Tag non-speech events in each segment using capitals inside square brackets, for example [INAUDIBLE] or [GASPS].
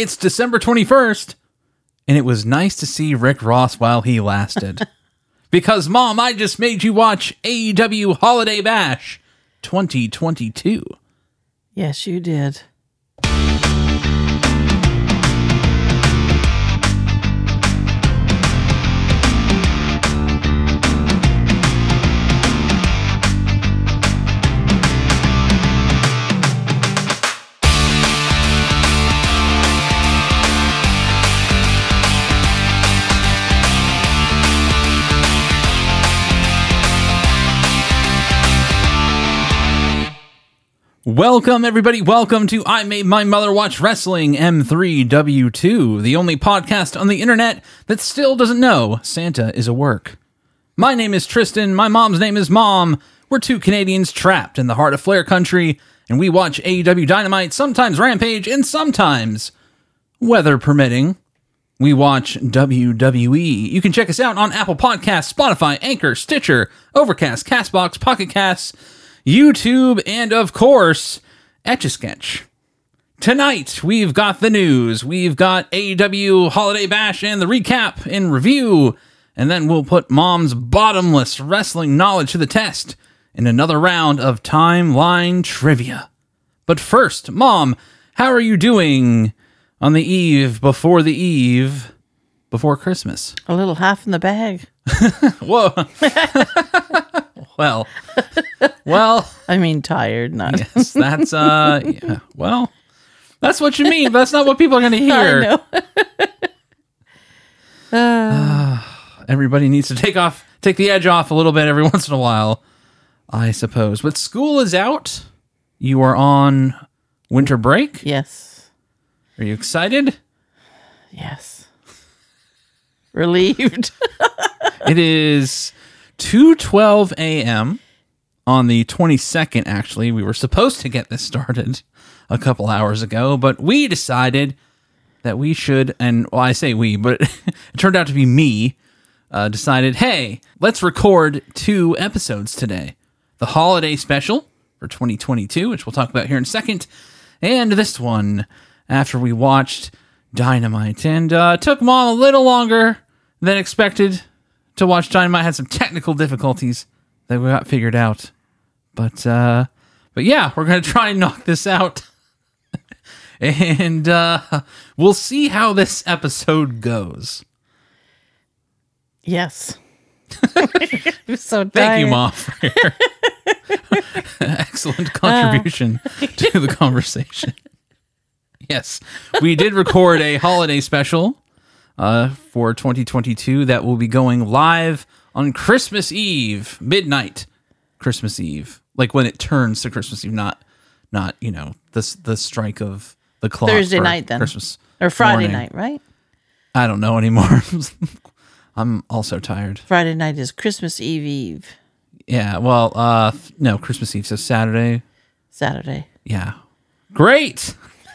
It's December 21st, and it was nice to see Rick Ross while he lasted. [LAUGHS] because, Mom, I just made you watch AEW Holiday Bash 2022. Yes, you did. Welcome, everybody. Welcome to I Made My Mother Watch Wrestling M3W2, the only podcast on the internet that still doesn't know Santa is a work. My name is Tristan. My mom's name is Mom. We're two Canadians trapped in the heart of Flair country, and we watch AEW Dynamite, sometimes Rampage, and sometimes, weather permitting, we watch WWE. You can check us out on Apple Podcasts, Spotify, Anchor, Stitcher, Overcast, Castbox, Pocket Casts, YouTube, and of course, Etch a Sketch. Tonight, we've got the news. We've got AEW Holiday Bash and the recap in review. And then we'll put Mom's bottomless wrestling knowledge to the test in another round of timeline trivia. But first, Mom, how are you doing on the eve before the eve before Christmas? A little half in the bag. [LAUGHS] Whoa. [LAUGHS] well, [LAUGHS] well, I mean, tired, not. yes, that's uh, yeah. Well, that's what you mean. But that's not what people are going [LAUGHS] to hear. I know. [SIGHS] [SIGHS] Everybody needs to take off, take the edge off a little bit every once in a while, I suppose. But school is out. You are on winter break. yes. Are you excited? Yes. [LAUGHS] Relieved. it is 2:12 a.m. on the 22nd actually. We were supposed to get this started a couple hours ago, but we decided that we should and well I say we, but [LAUGHS] it turned out to be me uh, decided, "Hey, let's record two episodes today. The holiday special for 2022, which we'll talk about here in a second, and this one after we watched Dynamite and uh, took mom a little longer than expected to watch Dynamite. Had some technical difficulties that we got figured out, but uh, but yeah, we're gonna try and knock this out, [LAUGHS] and uh, we'll see how this episode goes. yes. [LAUGHS] I'm so tired. Thank you, Mom, for your [LAUGHS] excellent contribution to the conversation. Yes, we did record a holiday special uh, for 2022 that will be going live on Christmas Eve, midnight, Christmas Eve, like when it turns to Christmas Eve, not not you know the the strike of the clock. Thursday night then. Christmas Or Friday morning. night, right? I don't know anymore. [LAUGHS] I'm also tired. Friday night is Christmas Eve Eve. Yeah, well, uh, no, Christmas Eve, so Saturday. Saturday. Yeah. Great. [LAUGHS]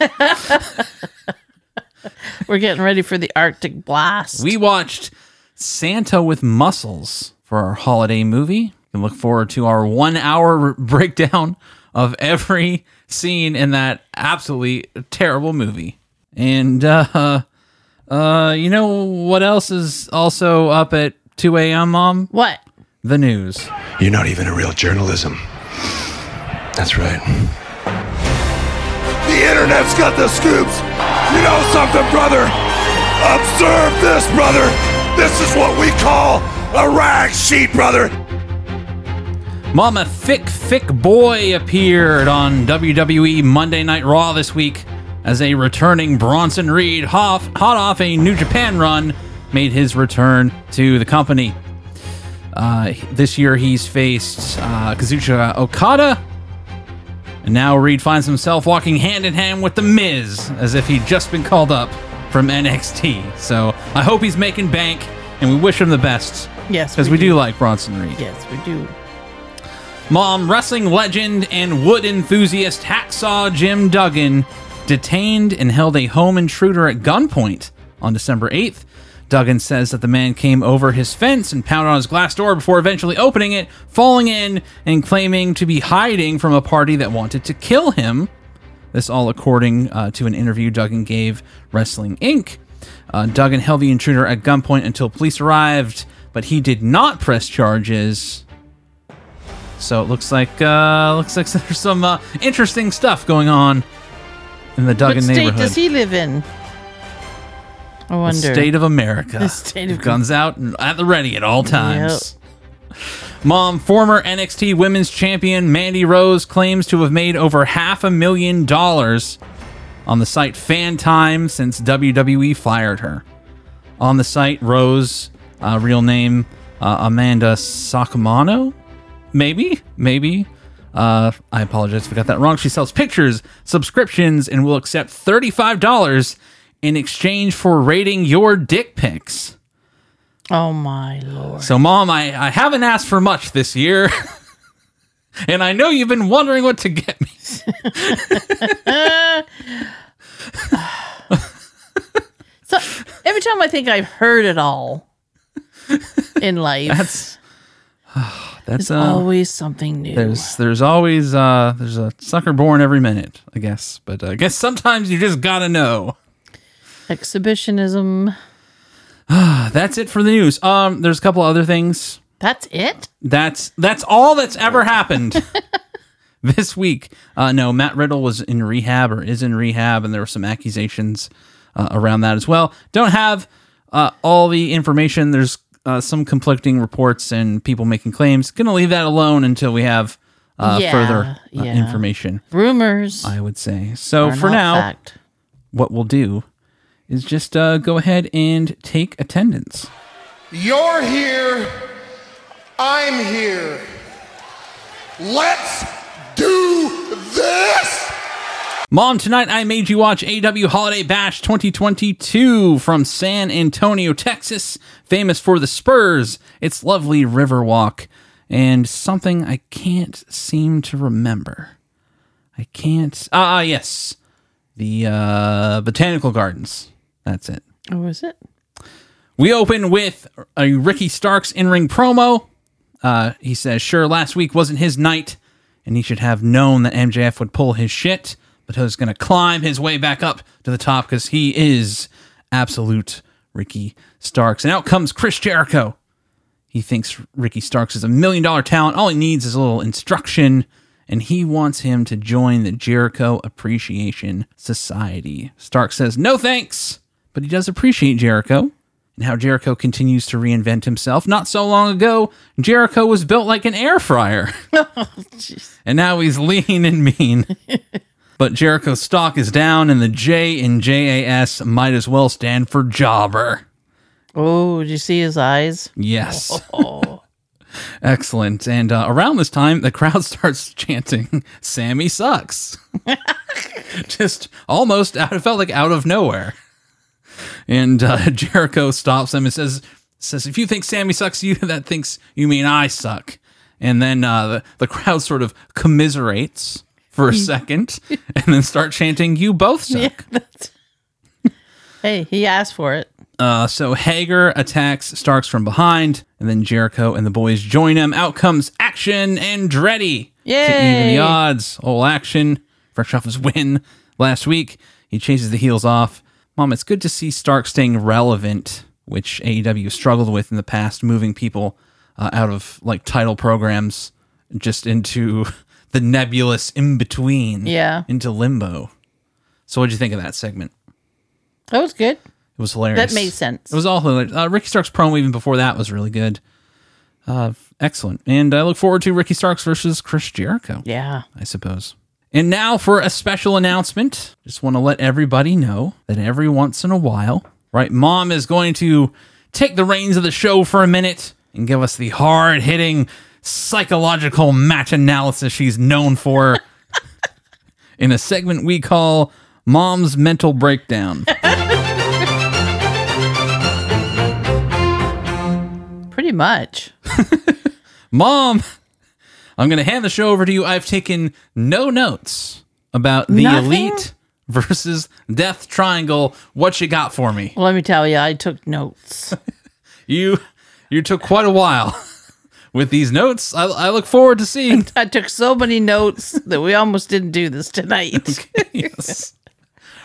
[LAUGHS] We're getting ready for the Arctic blast. We watched Santa with Muscles for our holiday movie. You can look forward to our one hour breakdown of every scene in that absolutely terrible movie. And, uh, uh, you know what else is also up at 2 a.m., Mom? what? The news. You're not even a real journalism. That's right. The internet's got the scoops. You know something, brother? Observe this, brother. This is what we call a rag sheet, brother. Mama Thick Thick Boy appeared on WWE Monday Night Raw this week as a returning Bronson Reed, hot, hot off a New Japan run, made his return to the company. Uh, this year he's faced uh, Kazuchika Okada, and now Reed finds himself walking hand in hand with The Miz as if he'd just been called up from NXT. So I hope he's making bank, and we wish him the best Yes. because we do like Bronson Reed. Yes, we do. Mom, wrestling legend and wood enthusiast Hacksaw Jim Duggan detained and held a home intruder at gunpoint on December 8th. Duggan says that the man came over his fence and pounded on his glass door before eventually opening it, falling in, and claiming to be hiding from a party that wanted to kill him. This all according uh, to an interview Duggan gave Wrestling Inc. Uh, Duggan held the intruder at gunpoint until police arrived, but he did not press charges. So it looks like uh, looks like [LAUGHS] there's some uh, interesting stuff going on in the Duggan What Duggan state neighborhood. does he live in? I the state of America. [LAUGHS] The state of- guns out and at the ready at all times. Mom, former NXT Women's Champion Mandy Rose claims to have made over half a million dollars on the site FanTime since WWE fired her. On the site, Rose, uh, real name uh, Amanda Saccomanno, maybe, maybe. Uh, I apologize if I got that wrong. She sells pictures, subscriptions, and will accept thirty-five dollars in exchange for rating your dick pics. oh my lord! So, Mom, I, I haven't asked for much this year. [LAUGHS] and I know you've been wondering what to get me. [LAUGHS] So every time I think I've heard it all in life, That's- [SIGHS] That's there's uh, always something new. there's there's always uh there's a sucker born every minute, I guess. But uh, I guess sometimes you just gotta know. Exhibitionism. That's it for the news. Um, there's a couple other things. That's it. That's that's all that's ever happened [LAUGHS] this week. Uh, no, Matt Riddle was in rehab or is in rehab, and there were some accusations uh, around that as well. Don't have uh, all the information. There's uh, some conflicting reports and people making claims. Gonna leave that alone until we have uh, Yeah, further uh, yeah. information. Rumors. I would say. So for now, fact. what we'll do is just uh, go ahead and take attendance. You're here. I'm here. Let's do this. Mom, tonight I made you watch AEW Holiday Bash 2022 from San Antonio, Texas, famous for the Spurs, its lovely Riverwalk, and something I can't seem to remember. I can't. Ah, yes. The uh, Botanical Gardens. That's it. Oh, is it? We open with a Ricky Starks in ring promo. Uh, he says, Sure, last week wasn't his night, and he should have known that MJF would pull his shit, but he's going to climb his way back up to the top because he is absolute Ricky Starks. And out comes Chris Jericho. He thinks Ricky Starks is a million dollar talent. All he needs is a little instruction, and he wants him to join the Jericho Appreciation Society. Starks says, No thanks, but he does appreciate Jericho and how Jericho continues to reinvent himself. Not so long ago, Jericho was built like an air fryer, [LAUGHS] [LAUGHS] and now he's lean and mean. [LAUGHS] but Jericho's stock is down, and the J in JAS might as well stand for jobber. Oh, did you see his eyes? Yes. Excellent. And uh, around this time, the crowd starts chanting, Sammy sucks. Just almost out, it felt like out of nowhere. And uh, [LAUGHS] Jericho stops him and says, says, if you think Sammy sucks, you that thinks you mean I suck. And then uh, the, the crowd sort of commiserates for a [LAUGHS] second and then start chanting, you both [LAUGHS] suck. Hey, he asked for it. Uh, so Hager attacks Starks from behind, and then Jericho and the boys join him. Out comes Action Andretti to even the odds. All Action, fresh off his win last week. He chases the heels off. Mom, it's good to see Stark staying relevant, which AEW struggled with in the past, moving people uh, out of like title programs just into [LAUGHS] the nebulous in between, Yeah. into limbo. So, what'd you think of that segment? That was good. It was hilarious. That made sense. It was all hilarious. Uh, Ricky Starks promo even before that was really good. Uh, excellent. And I look forward to Ricky Starks versus Chris Jericho, Yeah. I suppose. And now for a special announcement. Just want to let everybody know that every once in a while, right, mom is going to take the reins of the show for a minute and give us the hard hitting psychological match analysis she's known for [LAUGHS] in a segment we call Mom's Mental Breakdown. [LAUGHS] Pretty much. [LAUGHS] Mom, I'm going to hand the show over to you. I've taken no notes about the Nothing? Elite [LAUGHS] versus Death Triangle. What you got for me? Well, let me tell you, I took notes. [LAUGHS] You you took quite a while [LAUGHS] with these notes, I, I look forward to seeing. I took so many notes that we almost didn't do this tonight. yes.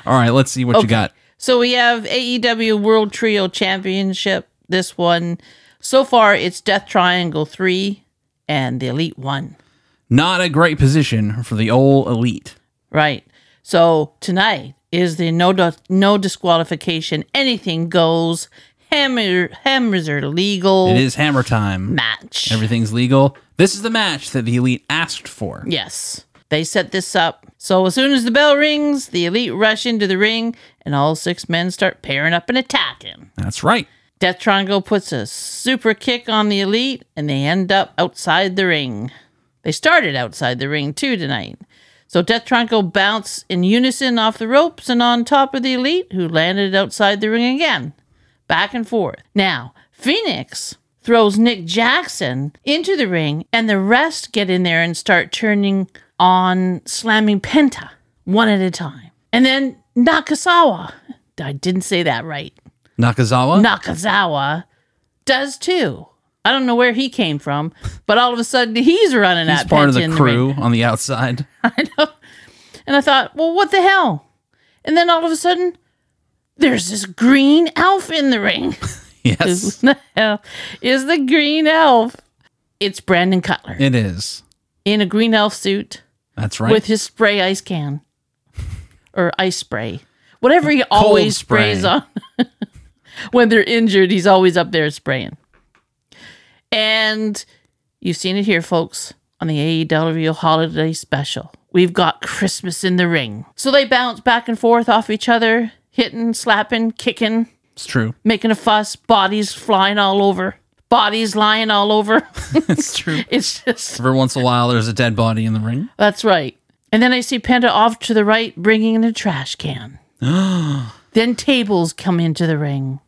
All right, let's see what you got. So we have AEW World Trio Championship. This one, so far, it's Death Triangle 3 and the Elite won. Not a great position for the old elite. Right. So tonight is the no no disqualification, anything goes, hammer, hammers are legal It is hammer time. match. Everything's legal. This is the match that the elite asked for. Yes. They set this up. So as soon as the bell rings, the elite rush into the ring and all six men start pairing up and attacking. That's right. Death Triangle puts a super kick on the elite and they end up outside the ring. They started outside the ring too tonight. So Death Triangle bounced in unison off the ropes and on top of the elite, who landed outside the ring again. Back and forth. Now, Fenix throws Nick Jackson into the ring, and the rest get in there and start turning on slamming Penta one at a time. And then Nakasawa, I didn't say that right. Nakazawa. Nakazawa does too. I don't know where he came from, but all of a sudden he's running He's part of the crew ring. on the outside. [LAUGHS] I know. And I thought, well, what the hell? And then all of a sudden, there's this green elf in the ring. [LAUGHS] Yes, Who the hell is the green elf? It's Brandon Cutler it is. in a green elf suit That's right. with his spray ice can [LAUGHS] or ice spray, whatever he always spray. sprays on. [LAUGHS] when they're injured, he's always up there spraying. And you've seen it here, folks, on the AEW holiday special. We've got Christmas in the ring. So they bounce back and forth off each other, hitting, slapping, kicking, it's true. making a fuss, bodies flying all over, bodies lying all over. [LAUGHS] It's true. [LAUGHS] it's just Every once in a while, there's a dead body in the ring. That's right. And then I see Penta off to the right bringing in a trash can. [GASPS] then tables come into the ring.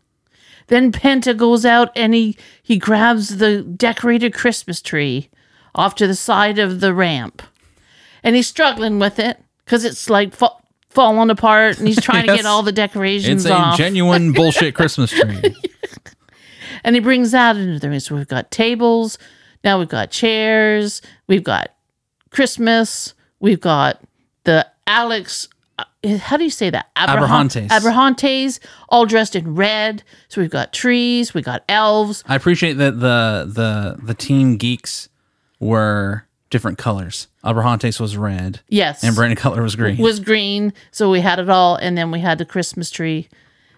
Then Penta goes out and he, he grabs the decorated Christmas tree off to the side of the ramp. And he's struggling with it because it's like fa- falling apart and he's [LAUGHS] trying to get all the decorations It's a off. genuine [LAUGHS] bullshit Christmas tree. [LAUGHS] and he brings that into the ring. So we've got tables, now we've got chairs, we've got Christmas, we've got the Alex. How do you say that? Abrahantes. Abrahantes, all dressed in red. So we've got trees, we got elves. I appreciate that the the the team geeks were different colors. Abrahantes was red, Yes, and Brandon Cutler was green. was green. So we had it all, and then we had the Christmas tree,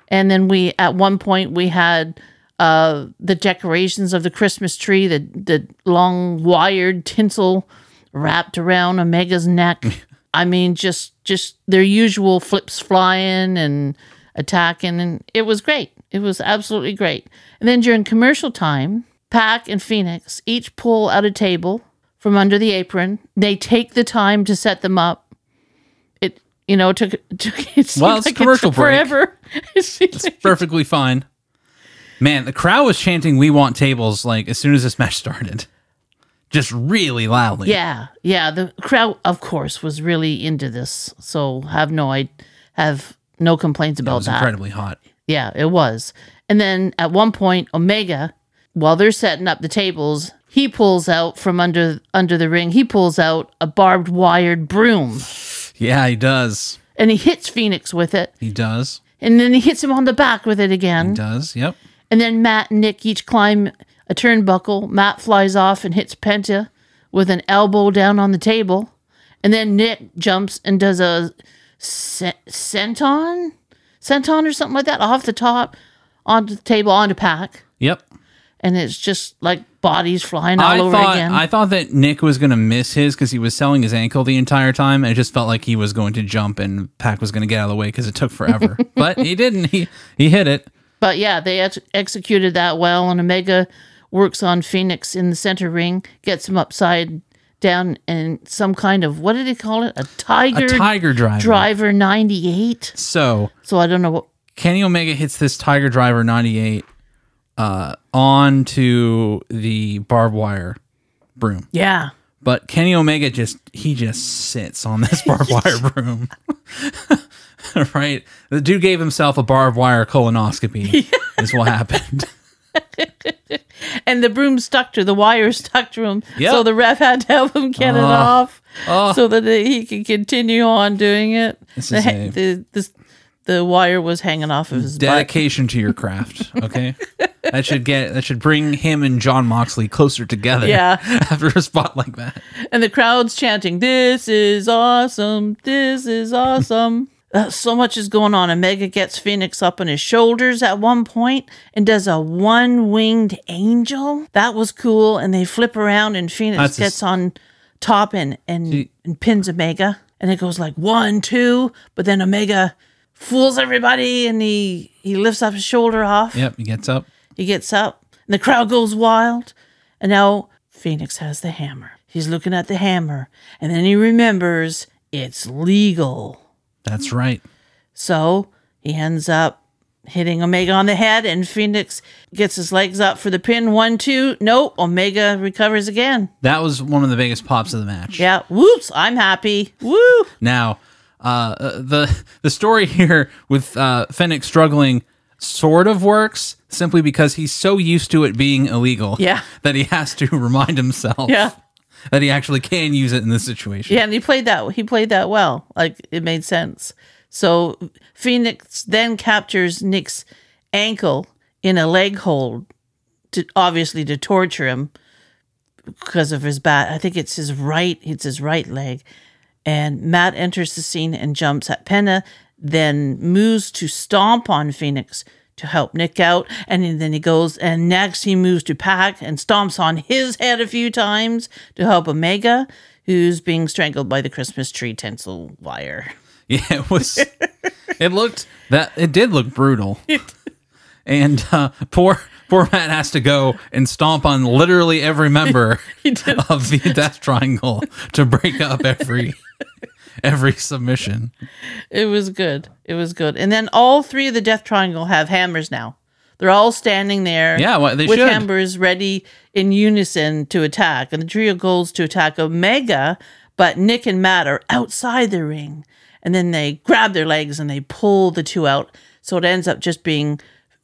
and then we at one point we had uh, the decorations of the Christmas tree, the the long wired tinsel wrapped around Omega's neck. [LAUGHS] I mean, just just their usual flips flying and attacking, and it was great. It was absolutely great. And then during commercial time, Pac and Fenix each pull out a table from under the apron. They take the time to set them up. It you know took [LAUGHS] took it Well, it's like commercial [LAUGHS] it forever. it's like- Perfectly fine. Man, the crowd was chanting "We want tables!" like as soon as this match started, just really loudly. Yeah, yeah. The crowd, of course, was really into this. So have no I have no complaints it about was that. incredibly hot. Yeah, it was. And then at one point, Omega, while they're setting up the tables, he pulls out from under under the ring. He pulls out a barbed wired broom, Yeah, he does. and he hits Fenix with it. He does. And then he hits him on the back with it again. He does. Yep. And then Matt and Nick each climb a turnbuckle. Matt flies off and hits Penta with an elbow down on the table. And then Nick jumps and does a se- senton, senton or something like that off the top onto the table onto Pac. Yep. And it's just like bodies flying all I over thought again. I thought that Nick was gonna miss his because he was selling his ankle the entire time, and it just felt like he was going to jump and Pac was gonna get out of the way because it took forever. [LAUGHS] but he didn't. He he hit it. But yeah, they ex- executed that well, and Omega works on Fenix in the center ring, gets him upside down, in some kind of what did he call it? A tiger, A tiger driver. driver ninety eight. So So I don't know what. Kenny Omega hits this Tiger Driver 98 uh, onto the barbed wire broom. Yeah, But Kenny Omega just he just sits on this [LAUGHS] barbed wire broom. [LAUGHS] right? The dude gave himself a barbed wire colonoscopy [LAUGHS] is what happened. And the broom stuck to the wire [LAUGHS] stuck to him. Yep. So the ref had to help him get it Oh. off Oh. so that he could continue on doing it. The, a- the, this, the wire was hanging off of his butt. Dedication to your craft. Okay, [LAUGHS] that should get that should bring him and Jon Moxley closer together. Yeah. [LAUGHS] after a spot like that. And the crowd's chanting, This is awesome. This is awesome. Uh, so much is going on. Omega gets Fenix up on his shoulders at one point and does a one winged angel. That was cool. And they flip around and Fenix That's gets s- on top and, and, See- and pins Omega. And it goes like one, two, but then Omega fools everybody and he, he lifts up his shoulder off. Yep, he gets up. He gets up, and the crowd goes wild. And now Fenix has the hammer. He's looking at the hammer, and then he remembers it's legal. That's right. So he ends up hitting Omega on the head, and Fenix gets his legs up for the pin. One, two. Nope. Omega recovers again. That was one of the biggest pops of the match. Yeah. Whoops. I'm happy. Woo. Now, uh, uh, the [LAUGHS] the story here with uh, Fenix struggling sort of works simply because he's so used to it being illegal Yeah. that he has to [LAUGHS] remind himself Yeah. That he actually can use it in this situation. Yeah, and he played that he played that well. Like it made sense. So Fenix then captures Nick's ankle in a leg hold to obviously to torture him because of his bat. I think it's his right, it's his right leg. And Matt enters the scene and jumps at Penta, then moves to stomp on Phoenix to help Nick out. And then he goes, and next he moves to Pac and stomps on his head a few times to help Omega, who's being strangled by the Christmas tree tinsel wire. [LAUGHS] Yeah, it was. it looked that it did look brutal, [LAUGHS] and uh, poor poor Matt has to go and stomp on literally every member [LAUGHS] of the Death Triangle to break up every [LAUGHS] every submission. It was good. It was good. And then all three of the Death Triangle have hammers now. They're all standing there. Yeah, well, they with should. hammers ready in unison to attack. And the trio goes to attack Omega, but Nick and Matt are outside the ring. And then they grab their legs and they pull the two out. So it ends up just being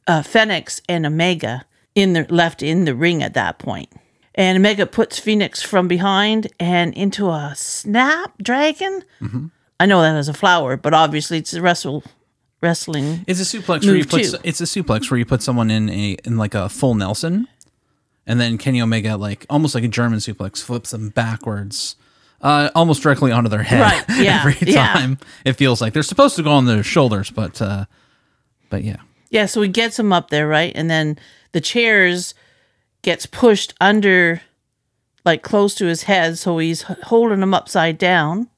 uh, Fenix and Omega in the left in the ring at that point. And Omega puts Fenix from behind and into a snapdragon. Mm-hmm. I know that as a flower, but obviously it's a wrestle wrestling. It's a suplex where you put. two. It's a suplex where you put someone in a in like a full Nelson, and then Kenny Omega like almost like a German suplex flips them backwards, uh, almost directly onto their head. Right, [LAUGHS] yeah, every yeah. time it feels like they're supposed to go on their shoulders, but uh, but yeah. Yeah, so he gets him up there, right? And then the chairs gets pushed under like close to his head, so he's holding him upside down.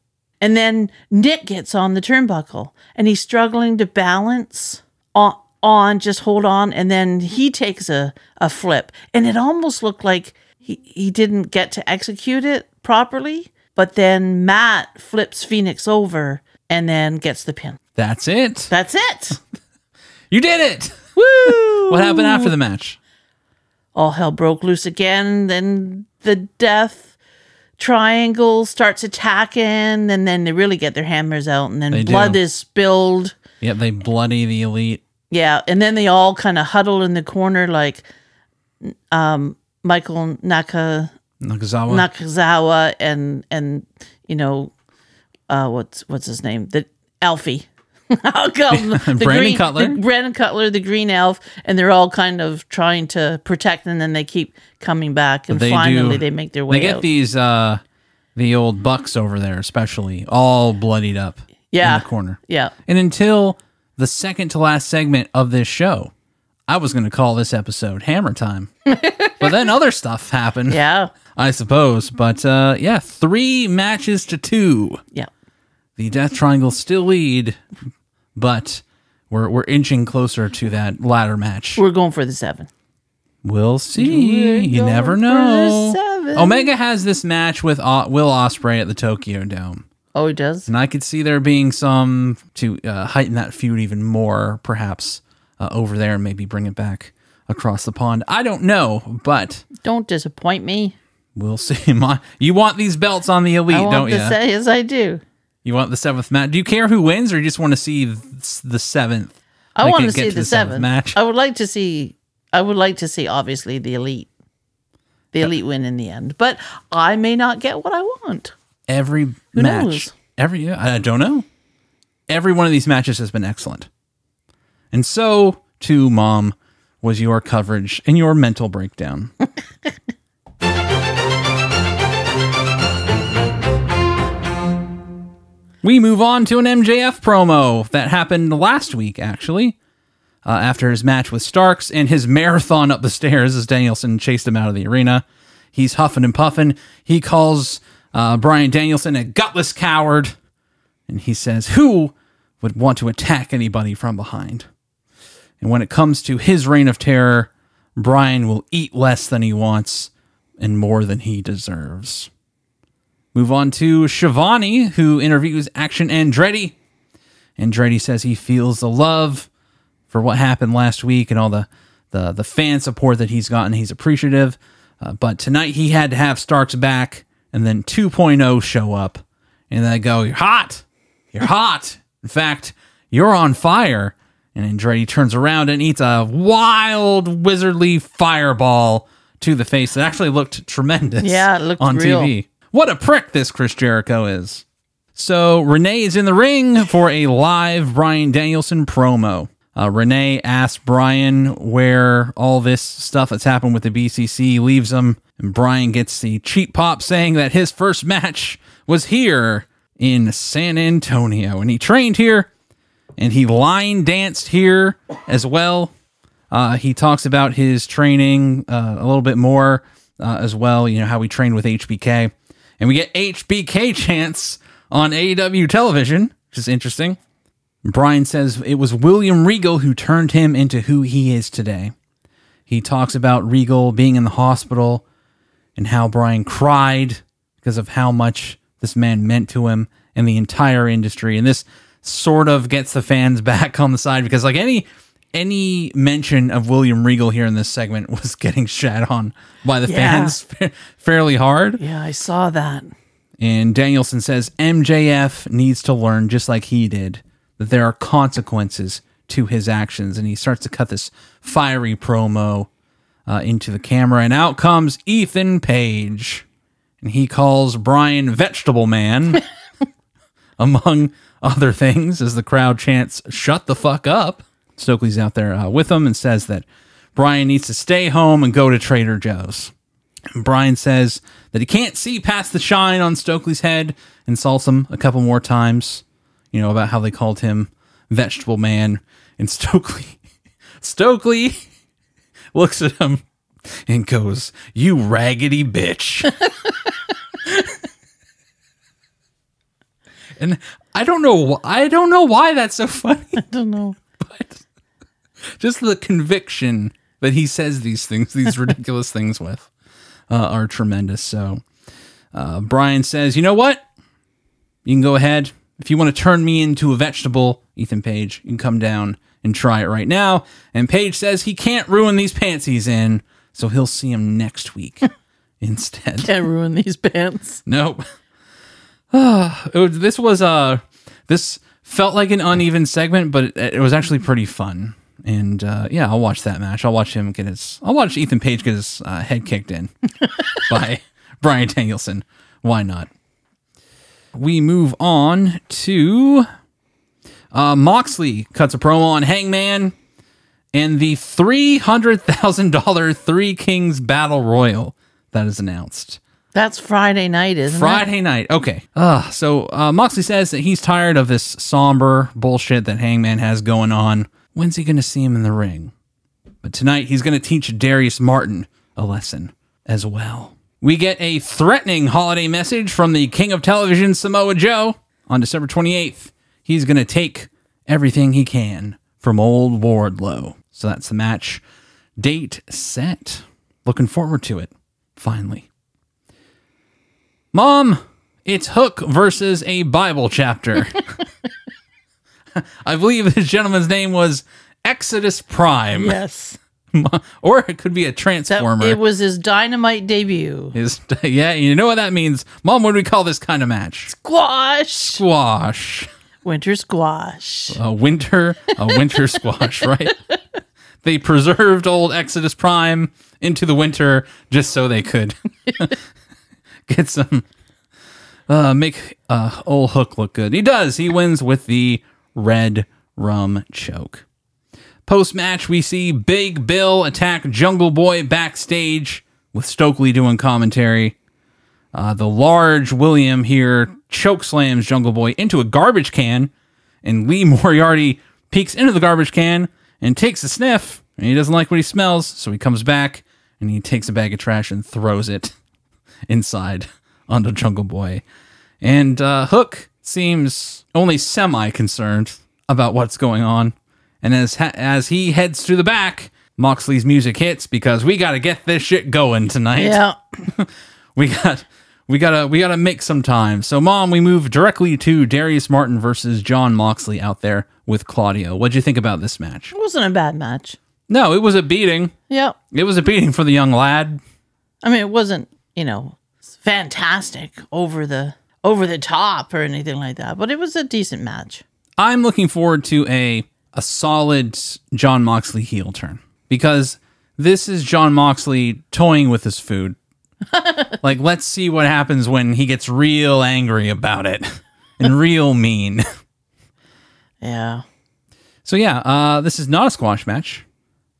And then Nick gets on the turnbuckle and he's struggling to balance on, on just hold on. And then he takes a, a flip. And it almost looked like he, he didn't get to execute it properly. But then Matt flips Fenix over and then gets the pin. That's it. That's it. [LAUGHS] You did it. Woo! What happened after the match? All hell broke loose again. Then the death triangle starts attacking, and then they really get their hammers out, and then They do. blood is spilled. Yeah, they bloody the elite. Yeah, and then they all kind of huddle in the corner like um, Michael Naka Nakazawa. Nakazawa and and you know uh, what's what's his name the Alfie. [LAUGHS] Call him [LAUGHS] the Brandon green, Cutler. the Brandon Cutler, the Green Elf, and they're all kind of trying to protect, and then they keep coming back, and They finally do- they make their way they get out. these uh the old bucks over there, especially all bloodied up Yeah. in the corner. yeah, And until the second to last segment of this show, I was going to call this episode Hammer Time. [LAUGHS] but then other stuff happened, yeah, I suppose. But uh, yeah, three matches to two. yeah. The Death Triangle still lead, but we're, we're inching closer to that ladder match. We're going for the seven. We'll see. You going never know. Omega has this match with uh, Will Ospreay at the Tokyo Dome. Oh, he does. And I could see there being some to uh, heighten that feud even more, perhaps uh, over there, and maybe bring it back across the pond. I don't know, but Don't disappoint me. we'll [LAUGHS] see. My, you want these belts on the elite, I want don't you? say yes, I do. You want the seventh match. Do you care who wins, or you just want to see the seventh? I Like want to see to the, seventh match. I would like to see. I would like to see obviously the elite. the elite win in the end. But I may not get what I want. Every match, knows? every I don't know. Every one of these matches has been excellent, and so too, Mom, was your coverage and your mental breakdown. [LAUGHS] we move on to an MJF promo that happened last week, actually. Uh, after his match with Starks and his marathon up the stairs as Danielson chased him out of the arena. He's huffing and puffing. He calls uh, Bryan Danielson a gutless coward. And he says, Who would want to attack anybody from behind? And when it comes to his reign of terror, Bryan will eat less than he wants and more than he deserves. Move on to Shivani, who interviews Action Andretti. Andretti says he feels the love for what happened last week and all the, the, the fan support that he's gotten. He's appreciative. Uh, but tonight he had to have Starks back and then 2.0 show up. And they go, You're hot. You're hot. In fact, you're on fire. And Andretti turns around and eats a wild wizardly fireball to the face. It actually looked tremendous. Yeah, it looked on real. TV. What a prick this Chris Jericho is. So Renee is in the ring for a live Bryan Danielson promo. Uh, Renee asks Bryan where all this stuff that's happened with the BCC leaves him, and Bryan gets the cheap pop saying that his first match was here in San Antonio, and he trained here, and he line danced here as well. Uh, he talks about his training uh, a little bit more uh, as well. You know how he trained with HBK, and we get HBK chants on AEW television, which is interesting. Bryan says it was William Regal who turned him into who he is today. He talks about Regal being in the hospital and how Bryan cried because of how much this man meant to him and the entire industry. And this sort of gets the fans [LAUGHS] back on the side because like any any mention of William Regal here in this segment [LAUGHS] was getting shat on by the Yeah. fans [LAUGHS] fairly hard. Yeah, I saw that. And Danielson says MJF needs to learn, just like he did, that there are consequences to his actions. And he starts to cut this fiery promo uh, into the camera. And out comes Ethan Page. And he calls Bryan Vegetable Man, [LAUGHS] among other things, as the crowd chants, Shut the fuck up. Stokely's out there uh, with him and says that Bryan needs to stay home and go to Trader Joe's. Bryan says that he can't see past the shine on Stokely's head, insults him a couple more times, you know, about how they called him Vegetable Man. And [LAUGHS] Stokely, Stokely [LAUGHS] looks at him and goes, You raggedy bitch. [LAUGHS] and I don't know, I don't know why that's so funny I don't know. but just the conviction that he says these things, these [LAUGHS] ridiculous things with, uh, are tremendous. So uh, Bryan says, you know what? You can go ahead. If you want to turn me into a vegetable, Ethan Page, you can come down and try it right now. And Page says he can't ruin these pants he's in, so he'll see him next week [LAUGHS] instead. Can't ruin these pants. Nope. [SIGHS] It was- this was uh this felt like an uneven segment, but it, it was actually pretty fun. And uh, yeah, I'll watch that match. I'll watch him get his. I'll watch Ethan Page get his uh, head kicked in [LAUGHS] by Bryan Danielson. Why not? We move on to uh, Moxley cuts a promo on Hangman and the three hundred thousand dollar Three Kings Battle Royal that is announced. That's Friday night, isn't it? Friday night. Okay. Uh, so uh, Moxley says that he's tired of this somber bullshit that Hangman has going on. When's he going to see him in the ring? But tonight he's going to teach Darius Martin a lesson as well. We get a threatening holiday message from the King of Television, Samoa Joe, on December 28th. He's going to take everything he can from old Wardlow. So that's the match. Date set. Looking forward to it. Finally. Mom, it's Hook versus a Bible chapter. [LAUGHS] [LAUGHS] I believe this gentleman's name was Exodus Prime. Yes. [LAUGHS] or it could be a That, transformer. it was his dynamite debut. Is [LAUGHS] yeah, you know what that means. Mom, what do we call this kind of match? Squash. Squash. Winter squash. A winter, a winter squash, right? they preserved old Exodus Prime into the winter just so they could get some uh make uh old Hook look good. He does. He wins with the red rum choke. Post match, we see Big Bill attack Jungle Boy backstage with Stokely doing commentary. Uh, the large William here choke slams Jungle Boy into a garbage can, and Lee [LAUGHS] Moriarty peeks into the garbage can and takes a sniff, and he doesn't like what he smells, so he comes back and he takes a bag of trash and throws it [LAUGHS] inside onto Jungle Boy. And uh, Hook seems only semi concerned about what's going on. And as ha- as he heads through the back, Moxley's music hits because we got to get this shit going tonight. Yeah. [LAUGHS] We got we gotta we gotta make some time. So, mom, we move directly to Darius Martin versus Jon Moxley out there with Claudio. What'd you think about this match? It wasn't a bad match. No, it was a beating. Yeah. It was a beating for the young lad. I mean, it wasn't, you know, fantastic over the over the top or anything like that, but it was a decent match. I'm looking forward to a a solid Jon Moxley heel turn because this is Jon Moxley toying with his food. [LAUGHS] like, let's see what happens when he gets real angry about it [LAUGHS] and real mean. Yeah. So yeah, uh, this is not a squash match.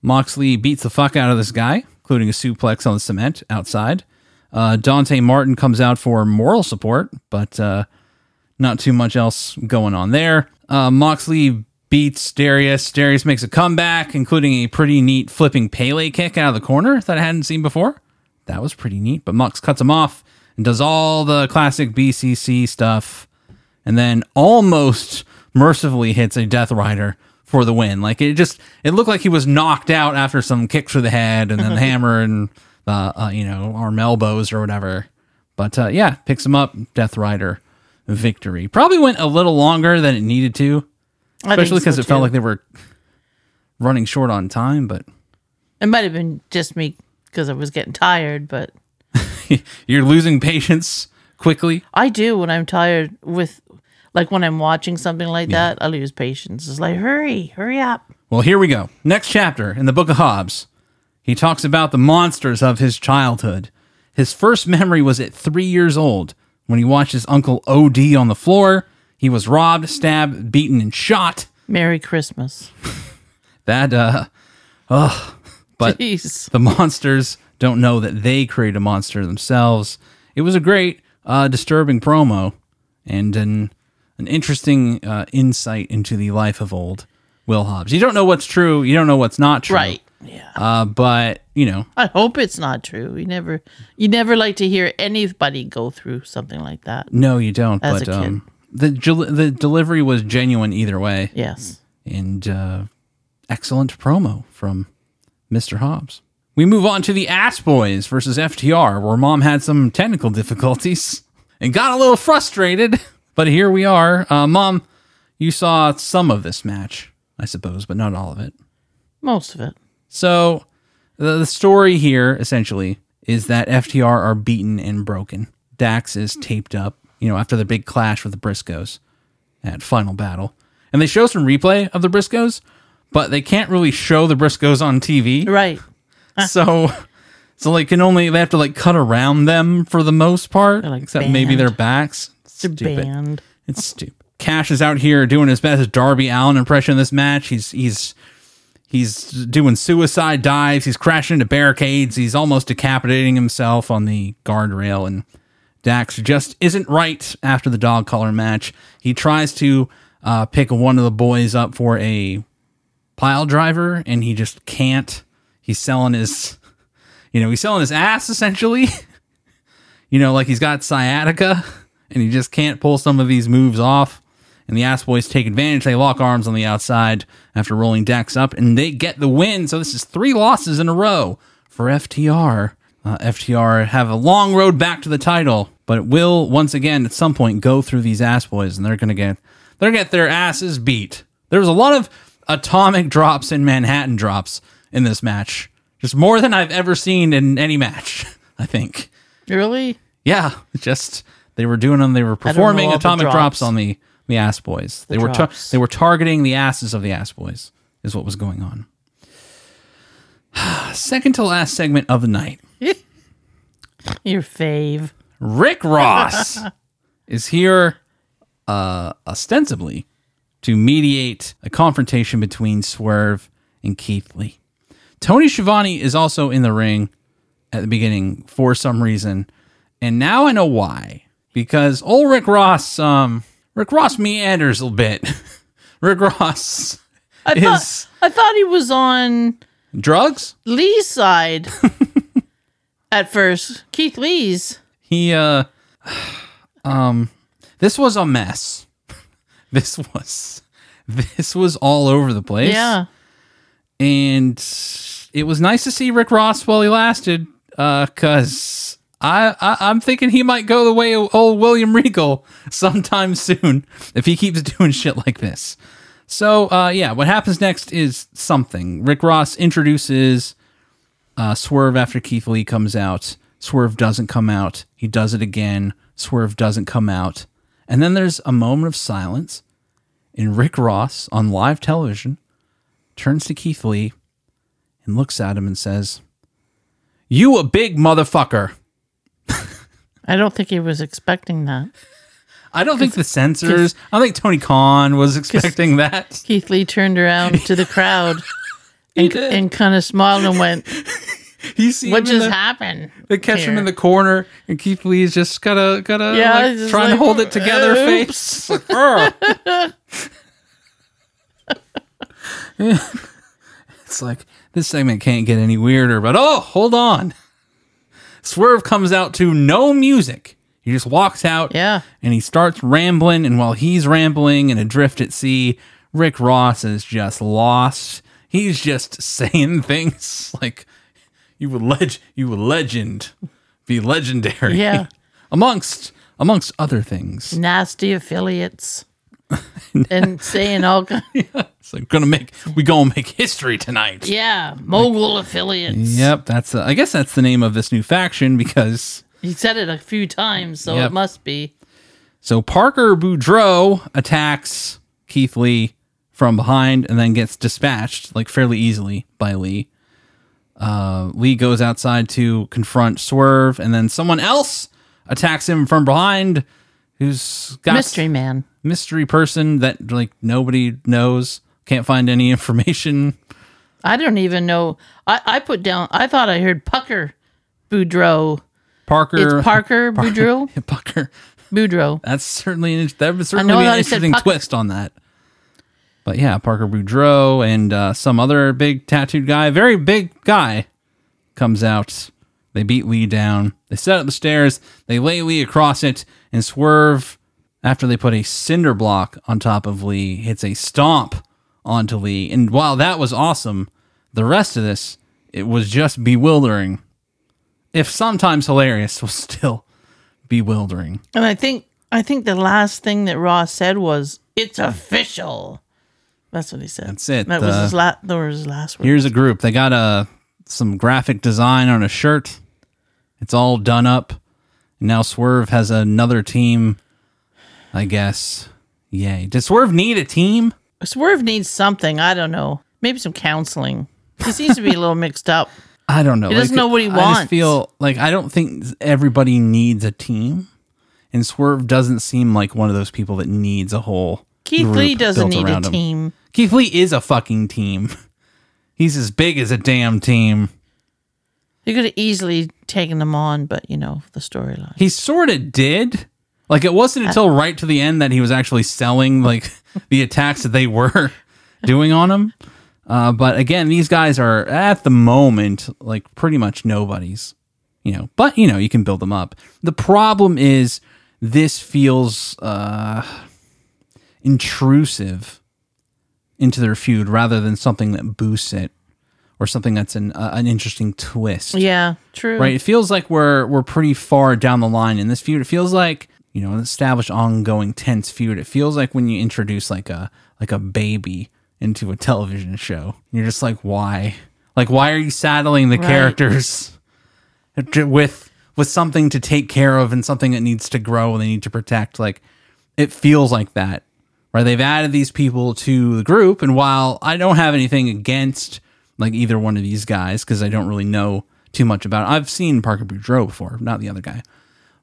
Moxley beats the fuck out of this guy, including a suplex on the cement outside. Uh, Dante Martin comes out for moral support, but uh, not too much else going on there. Uh, Moxley beats Darius. Darius makes a comeback, including a pretty neat flipping Pele kick out of the corner that I hadn't seen before. That was pretty neat. But Mox cuts him off and does all the classic BCC stuff, and then almost mercifully hits a Death Rider for the win. Like it just, it looked like he was knocked out after some kicks to the head and then the [LAUGHS] hammer and uh, uh, you know arm elbows or whatever. But uh, yeah, picks him up, Death Rider victory. Probably went a little longer than it needed to, especially because so, it felt like they were running short on time. But it might have been just me because I was getting tired, but [LAUGHS] you're losing patience quickly. I do when I'm tired with like when I'm watching something like that, I lose patience. It's like, hurry, hurry up. Well, here we go. Next chapter in the Book of Hobbs. He talks about the monsters of his childhood. His first memory was at three years old when he watched his uncle OD on the floor. He was robbed, stabbed, beaten, and shot. Merry Christmas. [LAUGHS] That, uh, ugh. But Jeez. the monsters don't know that they create a monster themselves. It was a great, uh, disturbing promo and an, an interesting uh, insight into the life of old Will Hobbs. You don't know what's true, you don't know what's not true. Right. Yeah. Uh, but you know, I hope it's not true. You never you never like to hear anybody go through something like that. no, you don't. As but a kid. um, the gel- the delivery was genuine either way, Yes. and uh, excellent promo from Mr. Hobbs. We move on to the Ass Boys versus FTR, where Mom had some technical difficulties and got a little frustrated. [LAUGHS] But here we are. Uh, Mom, you saw some of this match, I suppose, but not all of it. Most of it. So the, the story here essentially is that FTR are beaten and broken. Dax is taped up, you know, after the big clash with the Briscoes at Final Battle. And they show some replay of the Briscoes, but they can't really show the Briscoes on TV. Right. [LAUGHS] So so they can only they have to like cut around them for the most part, like, except maybe their backs. They're Stupid. banned. It's stupid. Cash is out here doing his best Darby Allin impression in this match. He's he's he's doing suicide dives. He's crashing into barricades. He's almost decapitating himself on the guardrail. And Dax just isn't right after the dog collar match. He tries to uh, pick one of the boys up for a pile driver, and he just can't. He's selling his, you know, he's selling his ass essentially. [LAUGHS] you know, like he's got sciatica and he just can't pull some of these moves off. And the ass boys take advantage. They lock arms on the outside after rolling Dax up, and they get the win. So this is three losses in a row for FTR. Uh, FTR have a long road back to the title, but it will once again at some point go through these ass boys, and they're gonna get they're gonna get their asses beat. There was a lot of atomic drops and Manhattan drops in this match, just more than I've ever seen in any match. [LAUGHS] I think. Really? Yeah, just they were doing them. They were performing atomic drops. drops. on the the ass boys. they were they were targeting the asses of the ass boys. Is what was going on. [SIGHS] second to last segment of the night. [LAUGHS] Your fave. Rick Ross [LAUGHS] is here uh, ostensibly to mediate a confrontation between Swerve and Keith Lee. Tony Schiavone is also in the ring at the beginning for some reason, and now I know why. Because old Rick Ross, um, Rick Ross meanders a little bit. [LAUGHS] Rick Ross I is thought I thought he was on drugs. Lee's side [LAUGHS] at first. Keith Lee's. He uh [SIGHS] um this was a mess. [LAUGHS] This was this was all over the place. Yeah. And it was nice to see Rick Ross while he lasted, uh, cause I, I I'm thinking he might go the way of old William Regal [LAUGHS] sometime soon if he keeps [LAUGHS] doing shit like this. So uh yeah, what happens next is something. Rick Ross introduces uh, Swerve after Keith Lee comes out. Swerve doesn't come out. He does it again. Swerve doesn't come out. And then there's a moment of silence. And Rick Ross on live television turns to Keith Lee and looks at him and says, You a big motherfucker. I don't think he was expecting that. I don't think the censors, I don't think Tony Khan was expecting that. Keith Lee turned around to the crowd [LAUGHS] and, and kind of smiled and went, [LAUGHS] see What just the- happened? They catch him in the corner, and Keith Lee's just gotta gotta Yeah, like, trying like, to hold it together. "Oops." Face. [LAUGHS] It's like this segment can't get any weirder. But oh, hold on. Swerve comes out to no music. He just walks out. Yeah. And he starts rambling, and while he's rambling and adrift at sea, Rick Ross is just lost. He's just [LAUGHS] saying things [LAUGHS] like, "You would leg, you would legend, be legendary." Yeah. [LAUGHS] amongst amongst other things. Nasty affiliates. and saying all kind It's like gonna make we gonna make history tonight. Yeah, mogul affiliates. Yep, that's uh, I guess that's the name of this new faction because He said it a few times, so Yep. it must be. So Parker Boudreaux attacks Keith Lee from behind and then gets dispatched like fairly easily by Lee. Uh, Lee goes outside to confront Swerve, and then someone else attacks him from behind, who's got Mystery man. mystery person that like nobody knows, can't find any information. I don't even know. I, I put down, I thought I heard Pucker Boudreaux. Parker, It's Parker [LAUGHS] Boudreaux. [LAUGHS] Parker. Boudreaux. That's certainly that would certainly be an that I said interesting twist on that. But yeah, Parker Boudreaux and uh, some other big tattooed guy, very big guy, comes out. They beat Lee down. They set up the stairs. They lay Lee across it and swerve. After they put a cinder block on top of Lee, hits a stomp onto Lee. And while that was awesome, the rest of this it was just bewildering. If sometimes hilarious, [LAUGHS] was still bewildering. And I think I think the last thing that Ross said was, "It's official." That's what he said. That's it, That was uh, his last. That was his last word. Here's a group. They got a some graphic design on a shirt. It's all done up. And now Swerve has another team. I guess. Yay. Does Swerve need a team? Swerve needs something. I don't know. Maybe some counseling. He seems to be a little mixed up. [LAUGHS] I don't know. He doesn't know what he I wants. just feel like I don't think everybody needs a team. And Swerve doesn't seem like one of those people that needs a whole. Keith Lee doesn't need a him. team. Keith Lee is a fucking team. [LAUGHS] He's as big as a damn team. He could have easily taken them on, but you know the storyline. He sort of did. Like it wasn't until right to the end that he was actually selling like [LAUGHS] the attacks that they were [LAUGHS] doing on him. Uh, but again, these guys are at the moment like pretty much nobodies, you know. But you know, you can build them up. The problem is this feels uh, intrusive into their feud rather than something that boosts it or something that's an uh, an interesting twist Yeah, true. right? It feels like we're we're pretty far down the line in this feud. It feels like you know an established, ongoing, tense feud. It feels like when you introduce like a like a baby into a television show. You're just like, why? Like, why are you saddling the Right. characters [LAUGHS] with with something to take care of and something that needs to grow and they need to protect? Like, it feels like that. Right? They've added these people to the group, and while I don't have anything against like either one of these guys because I don't really know too much about it. I've seen Parker Boudreaux before, not the other guy.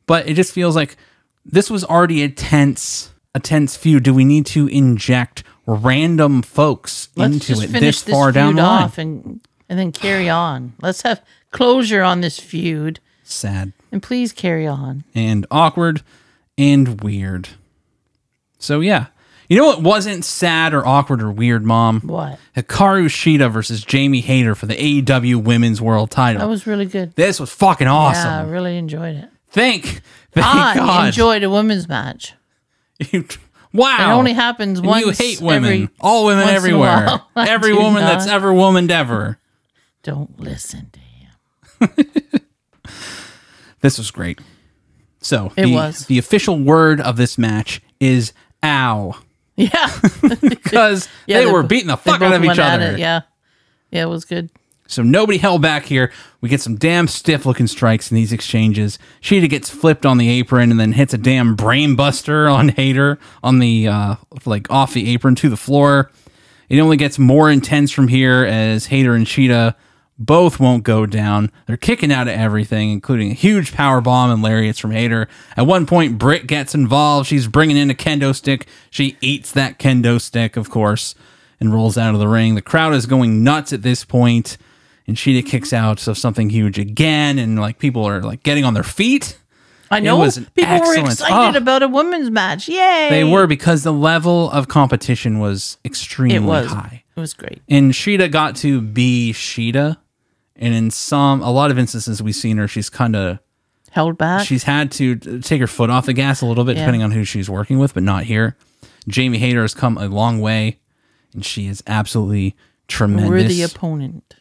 But it just feels like this was already a tense a tense feud. Do we need to inject random folks Let's into it this this far down the line? off and and then carry on. Let's have closure on this feud, Sad. and please carry on. and awkward and weird. So yeah. You know what wasn't sad or awkward or weird, Mom? What? Hikaru Shida versus Jamie Hayter for the AEW Women's World Title. That was really good. this was fucking awesome. Yeah, I really enjoyed it. Thank, [LAUGHS] thank ah, I God. enjoyed a women's match. Wow. It only happens once. you hate women. every- All women once in a everywhere. while. [LAUGHS] I Every do woman that's not. ever womaned ever. Don't listen to him. [LAUGHS] This was great. So It the, was. the official word of this match is ow. Yeah, Because yeah they were bo- beating the they fuck out of each went at other. it, Yeah, yeah, it was good. So nobody held back here. We get some damn stiff looking strikes in these exchanges. Shida gets flipped on the apron and then hits a damn brain buster on Hayter on the uh like off the apron to the floor. It only gets more intense from here as Hayter and Shida both won't go down. They're kicking out of everything, including a huge power bomb and lariats from Hayter. At one point, Britt gets involved. She's bringing in a kendo stick. She eats that kendo stick, of course, and rolls out of the ring. The crowd is going nuts at this point, and Shida kicks out of something huge again, and like people are like getting on their feet. I know people were excited oh. about a women's match. Yay! They were because the level of competition was extremely It was. high. It was great. and Shida got to be Shida. And in some, a lot of instances we've seen her, she's kind of, Held back. she's had to uh, take her foot off the gas a little bit, Yeah. depending on who she's working with, but not here. Jamie Hayter has come a long way, and she is absolutely tremendous. worthy opponent.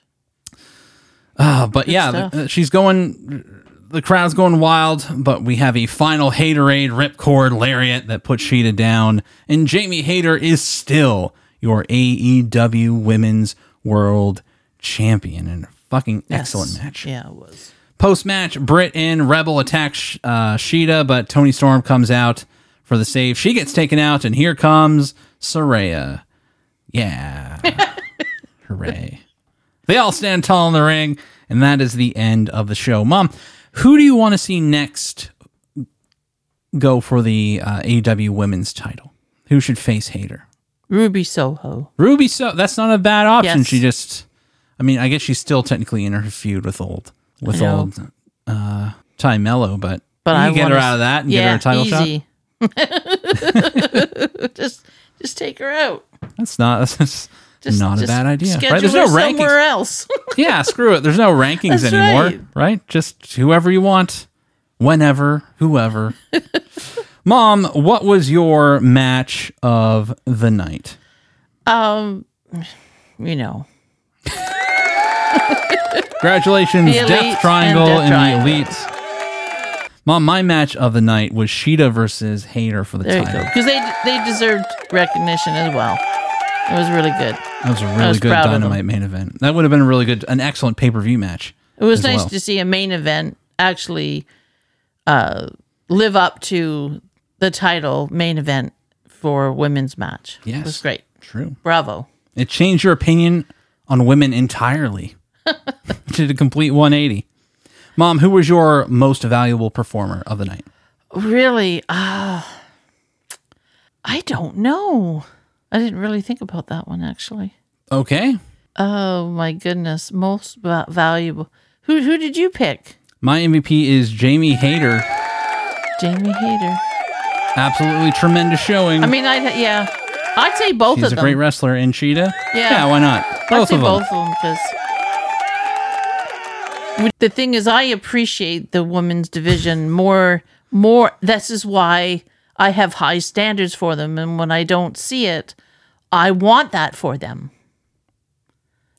Uh, but yeah, stuff. the- uh, she's going. The crowd's going wild, but we have a final Hayterade ripcord lariat that puts Shida down, and Jamie Hayter is still your AEW Women's World Champion, and a fucking excellent Yes. match. Yeah, it was. Post match, Britt and Rebel attack Sh- uh, Shida, but Toni Storm comes out for the save. She gets taken out, and here comes Saraya. Yeah. [LAUGHS] Hooray. They all stand tall in the ring, and that is the end of the show. Mom, who do you want to see next go for the uh, AEW women's title? Who should face Hayter? Ruby Soho. Ruby, so that's not a bad option. Yes. She just, I mean, I guess she's still technically in her feud with old, with I know. old uh, Tay Melo, but But you I can get her out of that and yeah, get her a title shot. [LAUGHS] just, just take her out. That's not [LAUGHS] that's just not a just bad idea, Schedule right? There's her no rankings. somewhere else. [LAUGHS] yeah, screw it. There's no rankings That's anymore, right. right. Just whoever you want, whenever, whoever. [LAUGHS] Mom, what was your match of the night? um, you know, [LAUGHS] Congratulations, Death Triangle Death and, Triangle. the Elite. Mom, my match of the night was Shida versus Hayter for the there title. Because they they deserved recognition as well. It was really good. That was a really was good proud of them. Dynamite main event. That would have been a really good, an excellent pay per view match. It was as nice well. to see a main event actually uh, live up to the title main event for women's match. Yes. It was great. True. Bravo. It changed your opinion on women entirely. [LAUGHS] Did a complete 180. Mom, who was your most valuable performer of the night? Really? Uh, I don't know. I didn't really think about that one actually. Okay. Oh my goodness, most va- valuable. Who who did you pick? My MVP is Jamie Hayter. Jamie Hayter. Absolutely tremendous showing. I mean, I yeah, I'd say both She's of a them. great wrestler. And Shida? Yeah. Yeah, why not? I'd Both say of them. both of them because the thing is, I appreciate the women's division more. More. This is why I have high standards for them, and when I don't see it, I want that for them.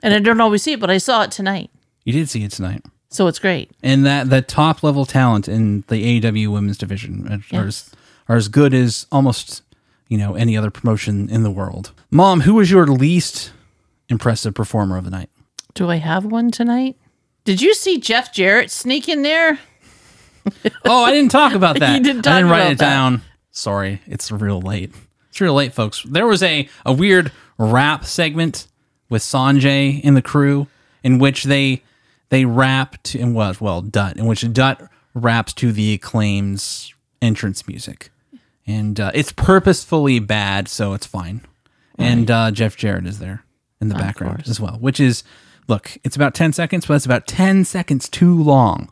And I don't always see it, but I saw it tonight, You did see it tonight. so it's great. And that the top level talent in the AEW women's division are, are, as, are as good as almost, you know, any other promotion in the world. Mom, who was your least impressive performer of the night? Do I have one tonight? Did you see Jeff Jarrett sneak in there? Oh, I didn't talk about [LAUGHS] that. You didn't I didn't write it that. down. Sorry, it's real late. It's real late, folks. There was a, a weird rap segment with Sonjay in the crew, in which they they rap to and well, well Dutt, in which Dutt raps to the Acclaim's entrance music, and uh, it's purposefully bad, so it's fine. And uh, Jeff Jarrett is there in the background course. as well, which is look, it's about ten seconds, but it's about ten seconds too long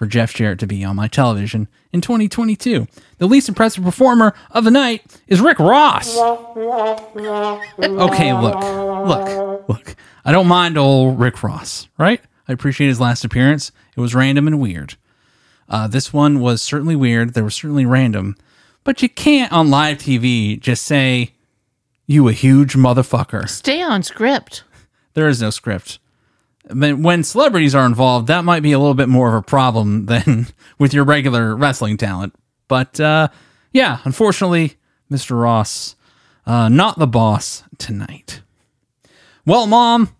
for Jeff Jarrett to be on my television in 2022. The least impressive performer of the night is Rick Ross. Okay, look, look, look. I don't mind old Rick Ross, right? I appreciate his last appearance. It was random and weird. Uh, this one was certainly weird. There was certainly random, but you can't on live TV just say, "You a huge motherfucker." Stay on script. There is no script. But when celebrities are involved, that might be a little bit more of a problem [LAUGHS] than with your regular wrestling talent. But uh, yeah, unfortunately, Mr. Ross, uh, not the boss tonight. Well, Mom,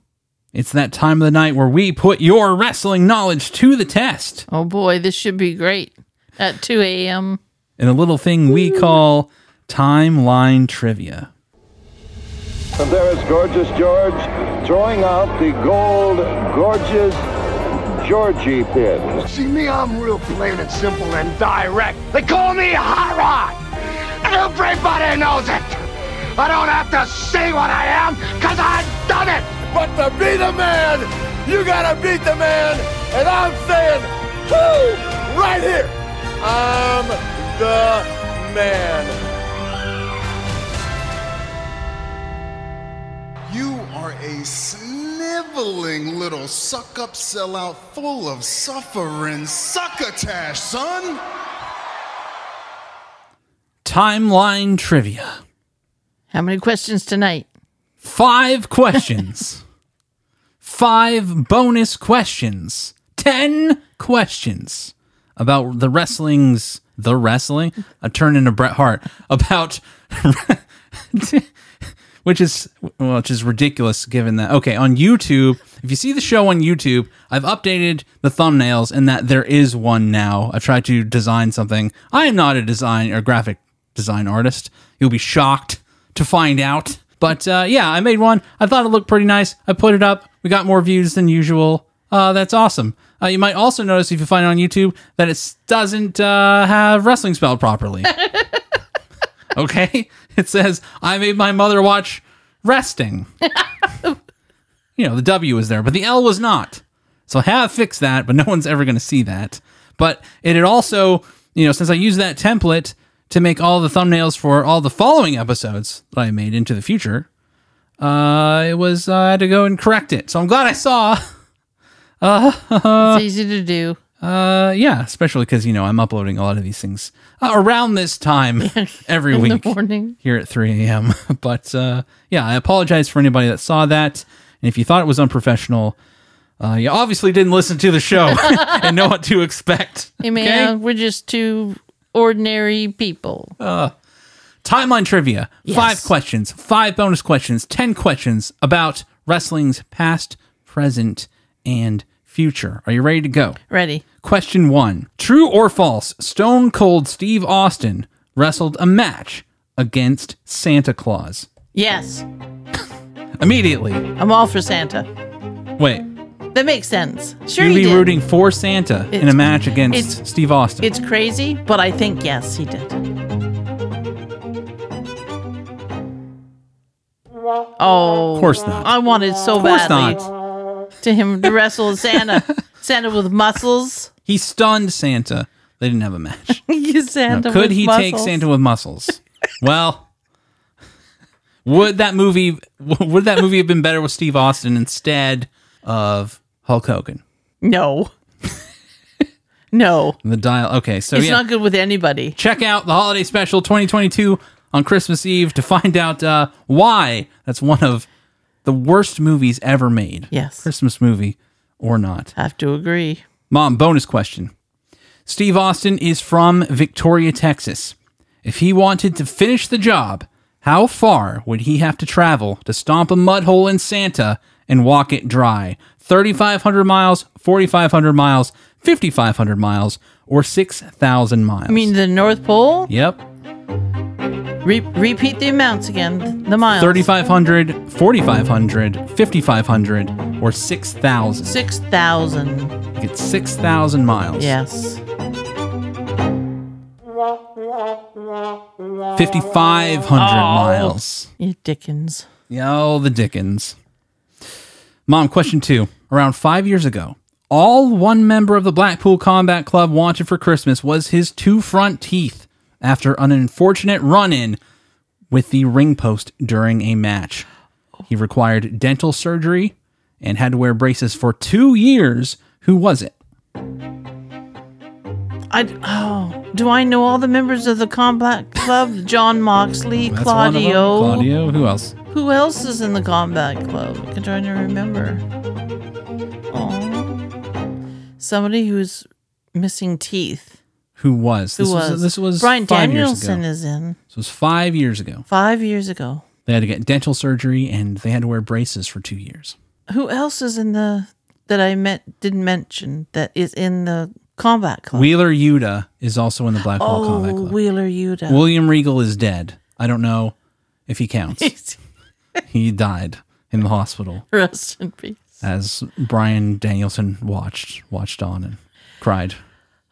it's that time of the night where we put your wrestling knowledge to the test Oh boy, this should be great. At 2 a.m. in a little thing we call timeline trivia. And there is Gorgeous George throwing out the gold Gorgeous Georgie pin. See me, I'm real plain and simple and direct. They call me Hot Rod. Everybody knows it. I don't have to say what I am, cause I've done it. But to be the man, you gotta beat the man. And I'm saying, who? Right here. I'm the man. Sniveling little suck up sellout full of suffering succotash, son. Timeline trivia. How many questions tonight? Five questions. [LAUGHS] Five bonus questions. Ten questions about the wrestling's the wrestling. A turn into Bret Hart about [LAUGHS] [LAUGHS] which is which is ridiculous given that okay on YouTube. If you see the show on YouTube, I've updated the thumbnails and that there is one now. I've tried to design something. I am not a design or graphic design artist. You'll be shocked to find out. But uh, yeah, I made one. I thought it looked pretty nice. I put it up. We got more views than usual. Uh, that's awesome. Uh, you might also notice if you find it on YouTube that it doesn't uh, have wrestling spelled properly. [LAUGHS] okay? [LAUGHS] It says, I made my mother watch resting. [LAUGHS] you know, the W was there, but the L was not. So I have fixed that, but no one's ever going to see that. But it had also, you know, since I used that template to make all the thumbnails for all the following episodes that I made into the future, uh, it was, uh, I had to go and correct it. So I'm glad I saw. [LAUGHS] it's easy to do. Uh, yeah, especially because, you know, I'm uploading a lot of these things uh, around this time [LAUGHS] every In week the morning. here at 3 a.m. [LAUGHS] but uh, yeah, I apologize for anybody that saw that. And if you thought it was unprofessional, uh, you obviously didn't listen to the show [LAUGHS] and know what to expect. Hey man, we're just two ordinary people. Timeline trivia. Yes. Five questions, five bonus questions, 10 questions about wrestling's past, present, and future. Are you ready to go? Ready? Question one True or false? Stone Cold Steve Austin wrestled a match against Santa Claus. Yes. [LAUGHS] Immediately. I'm all for Santa. Wait, That makes sense. Sure you'd he be did. rooting for Santa in a match against it's- Steve Austin. It's crazy, but I think yes, he did. Oh, Of course not. I wanted so Of course badly not. to him to wrestle Santa, [LAUGHS] Santa with muscles. He stunned Santa. They didn't have a match. [LAUGHS] you Santa. Now, could he take. Santa with muscles? [LAUGHS] well, would that movie [LAUGHS] would that movie have been better with Steve Austin instead of Hulk Hogan? No. no, The dial. Okay, so it's yeah, not good with anybody. check out the holiday special 2022 on Christmas Eve to find out uh, why that's one of the worst movies ever made. Yes. Christmas movie or not. Have to agree. Mom, bonus question. Steve Austin is from Victoria, Texas. If he wanted to finish the job, how far would he have to travel to stomp a mud hole in Santa and walk it dry? 3,500 miles, 4,500 miles, 5,500 miles, or 6,000 miles? I mean, the North Pole. yep. Re- repeat the amounts again. The miles. 3,500, 4,500, 5,500, or 6,000. Six thousand. You get 6,000 miles. Yes. 5,500 miles. You Dickens. Yo, the Dickens. Mom, question two. Around five years ago, all one member of the Blackpool Combat Club wanted for Christmas was his two front teeth after an unfortunate run in with the ring post during a match. He required dental surgery and had to wear braces for two years. Who was it? I oh, do I know all the members of the Combat Club? Jon Moxley, That's one of them. Claudio. Claudio. Who else? Who else is in the Combat Club? I'm trying to remember. Oh, somebody who's missing teeth. Who was? Who this was? this was Bryan five years Danielson ago. is in This was five years ago. five years ago. They had to get dental surgery and they had to wear braces for two years. Who else is in the that I met didn't mention that is in the Combat Club? Wheeler Yuta is also in the Blackpool oh, Combat Club. Wheeler Yuta. William Regal is dead. I don't know if he counts. [LAUGHS] he died in the hospital Rest in peace. as Bryan Danielson watched watched on and cried.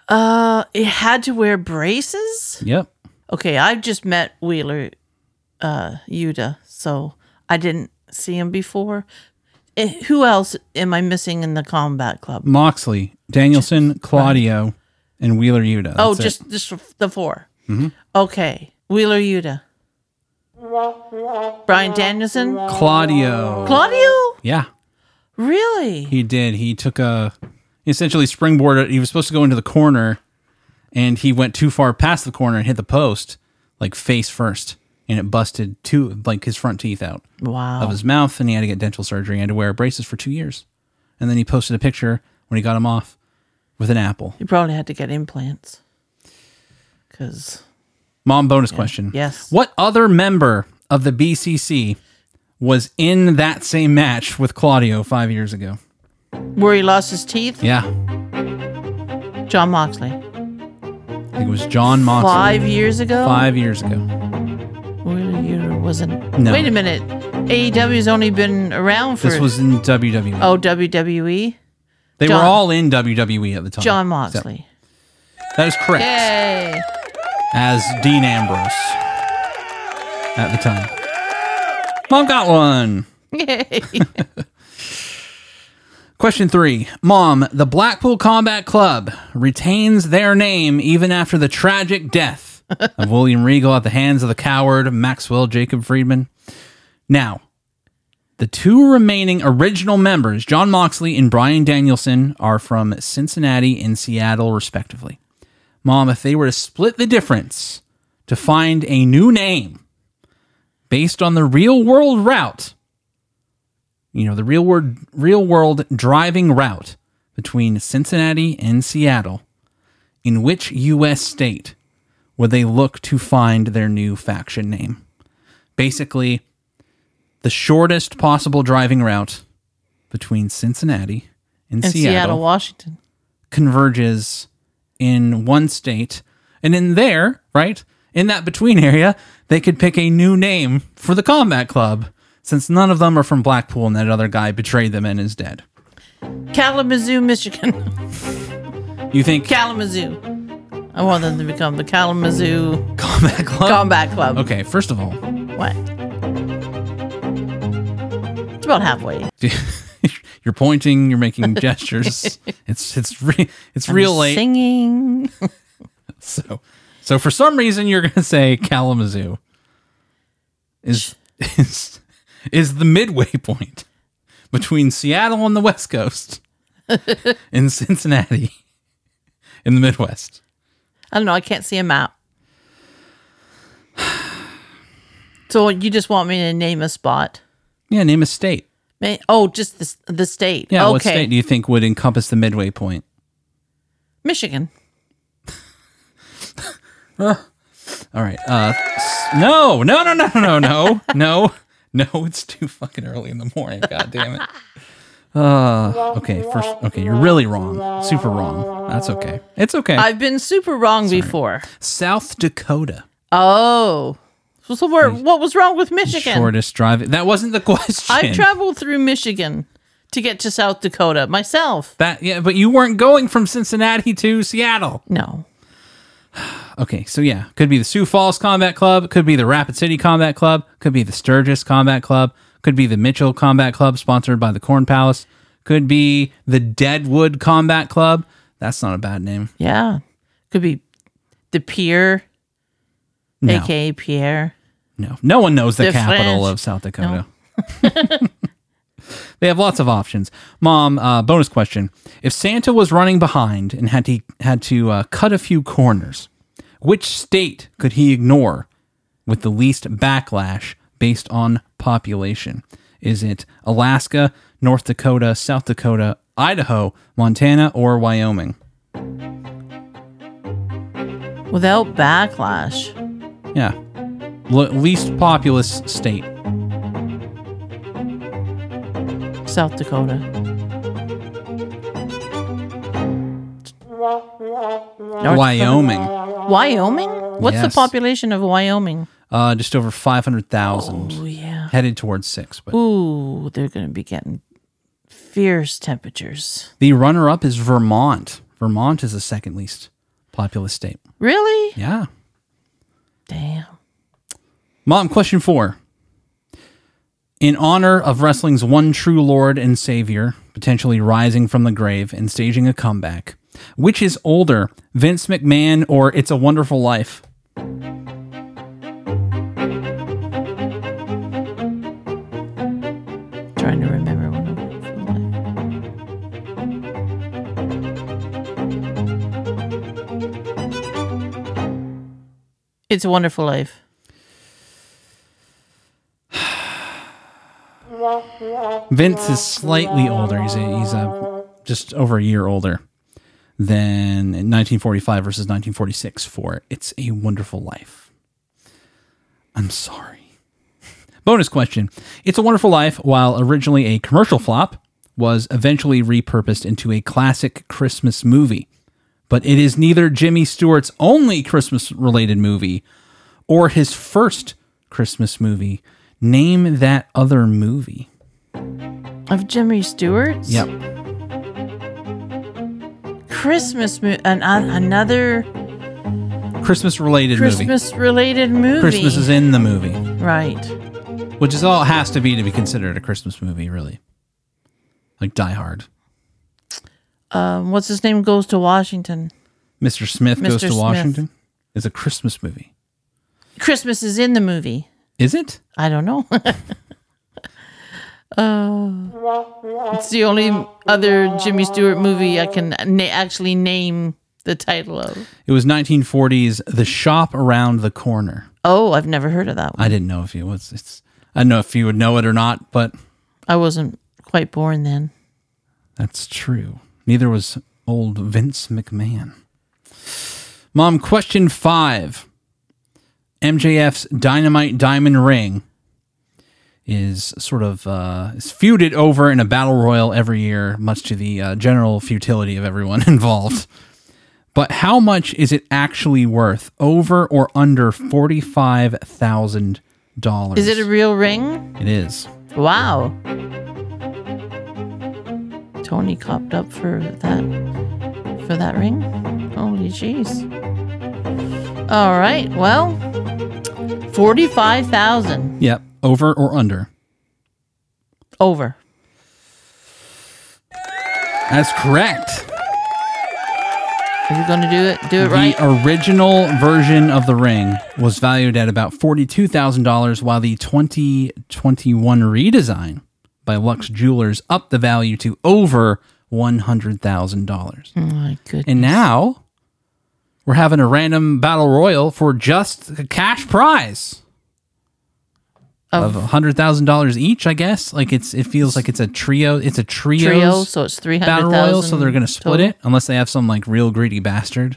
Uh, it had to wear braces. Yep. Okay, I've just met Wheeler uh, Yuta, so I didn't see him before. Eh, who else am I missing in the Combat Club? Moxley, Danielson, Claudio, and Wheeler Yuta. oh, That's it. just just the 4 Okay, Wheeler Yuta, Bryan Danielson, Claudio. Claudio. yeah, Really? he did. He took a he essentially springboarded. He was supposed to go into the corner, and he went too far past the corner and hit the post, like face first, and it busted two like his front teeth out. Wow. of his mouth and he had to get dental surgery and had to wear braces for two years. And then he posted a picture when he got him off with an apple. He probably had to get implants. Cause Mom, bonus question. Yes. What other member of the BCC was in that same match with Claudio five years ago? Where he lost his teeth, Yeah. Jon Moxley. I think it was Jon Moxley. Five years ago. Five years ago. Wheeler Yuta wasn't. No. Wait a minute. AEW's only been around for. This was in WWE. Oh, WWE. they Jon- were all in WWE at the time. Jon So, Moxley. that is correct. Yay. As Dean Ambrose at the time. Mom got one. [LAUGHS] Yay. [LAUGHS] Question three. Mom, the Blackpool Combat Club retains their name even after the tragic death of [LAUGHS] William Regal at the hands of the coward Maxwell Jacob Friedman. Now, the two remaining original members, Jon Moxley and Bryan Danielson, are from Cincinnati and Seattle, respectively. Mom, if they were to split the difference to find a new name based on the real world route, you know, the real world real world driving route between Cincinnati and Seattle, in which US state would they look to find their new faction name? Basically, the shortest possible driving route between Cincinnati and, In Seattle, Seattle, Washington. converges in one state. And in there, right, in that between area, they could pick a new name for the combat club since none of them are from Blackpool and that other guy betrayed them and is dead. Kalamazoo, Michigan. You think Kalamazoo. I want them to become the Kalamazoo combat club? Combat Club. Okay, first of all, What? It's about halfway. [LAUGHS] you're pointing, you're making gestures. [LAUGHS] it's it's re- it's real late. Singing. [LAUGHS] So so for some reason you're going to say Kalamazoo is is is the midway [LAUGHS] point between Seattle on the West Coast [LAUGHS] and Cincinnati in the Midwest. I don't know. I can't see a map. [SIGHS] So you just want me to name a spot? Yeah, name a state. Ma- Oh, just the, the state. Yeah, okay. what state do you think would encompass the midway point? Michigan. [LAUGHS] All right. Uh s- no, no, no, no, no, no, no, no, [LAUGHS] it's too fucking early in the morning. God damn it. Uh [LAUGHS] okay, first okay, you're really wrong. Super wrong. That's okay. It's okay. I've been super wrong before. South Dakota. Oh. So where, what was wrong with Michigan? Shortest drive. That wasn't the [LAUGHS] question. I've traveled through Michigan to get to South Dakota myself. that yeah, but you weren't going from Cincinnati to Seattle. No. [SIGHS] Okay, so yeah, could be the Sioux Falls Combat Club, could be the Rapid City Combat Club, could be the Sturgis Combat Club, could be the Mitchell Combat Club, sponsored by the Corn Palace, could be the Deadwood Combat Club. That's not a bad name. Yeah. Could be the Pier, No, aka Pierre. no, no one knows the, The capital French. of South Dakota. [LAUGHS] [LAUGHS] they have lots of options. Mom, uh, bonus question: If Santa was running behind and had to had to uh, cut a few corners, which state could he ignore with the least backlash based on population? Is it Alaska, North Dakota, South Dakota, Idaho, Montana, or Wyoming? Without backlash. Yeah, L- least populous state. South Dakota. North Wyoming, Dakota. Wyoming? What's Yes. the population of Wyoming? uh, just over five hundred thousand. Oh, yeah. headed towards six. But Ooh, they're going to be getting fierce temperatures. the runner up is Vermont. Vermont is the second least populous state. Really? Yeah. Damn. Mom, question four. In honor of wrestling's one true Lord and Savior, potentially rising from the grave and staging a comeback, which is older, Vince McMahon or It's a Wonderful Life? Trying to remember when I It's a Wonderful Life. Vince is slightly older. He's a, he's a, just over a year older than in 1945 versus 1946 for It's a Wonderful Life. I'm sorry. [LAUGHS] Bonus question. It's a Wonderful Life, while originally a commercial flop, was eventually repurposed into a classic Christmas movie. But it is neither Jimmy Stewart's only Christmas related movie or his first Christmas movie. Name that other movie. Of Jimmy Stewart's? Yep. Christmas mo- an, an, another Christmas related movie. Christmas related movie. Christmas is in the movie, right. which is all it has to be to be considered a Christmas movie, really. Like Die Hard. Um, what's his name goes to Washington. Mr. Smith goes to Smith. Washington. Is a Christmas movie. Christmas is in the movie. Is it? I don't know. [LAUGHS] uh, it's the only other Jimmy Stewart movie I can na- actually name the title of. It was 1940s The Shop Around the Corner. Oh, I've never heard of that one. I didn't know if it was it's I don't know if you would know it or not, but I wasn't quite born then. that's true. Neither was old Vince McMahon. Mom, question 5. MJF's Dynamite Diamond Ring is sort of uh, is feuded over in a battle royal every year, much to the uh, general futility of everyone [LAUGHS] involved. But how much is it actually worth? Over or under forty-five thousand dollars? Is it a real ring? It is. Wow. Tony copped up for that for that ring. Holy jeez. All right. Well, forty-five thousand Yep. Over or under? over. That's correct. Are you going to do it? Do it right. The original version of the ring was valued at about forty-two thousand dollars, while the twenty twenty-one redesign by Lux Jewelers upped the value to over one hundred thousand dollars. Oh my goodness. And now we're having a random battle royal for just a cash prize of hundred thousand dollars each. I guess like it's it feels like it's a trio. It's a trio trio, so it's three hundred battle royal. So they're gonna split it unless they have some like real greedy bastard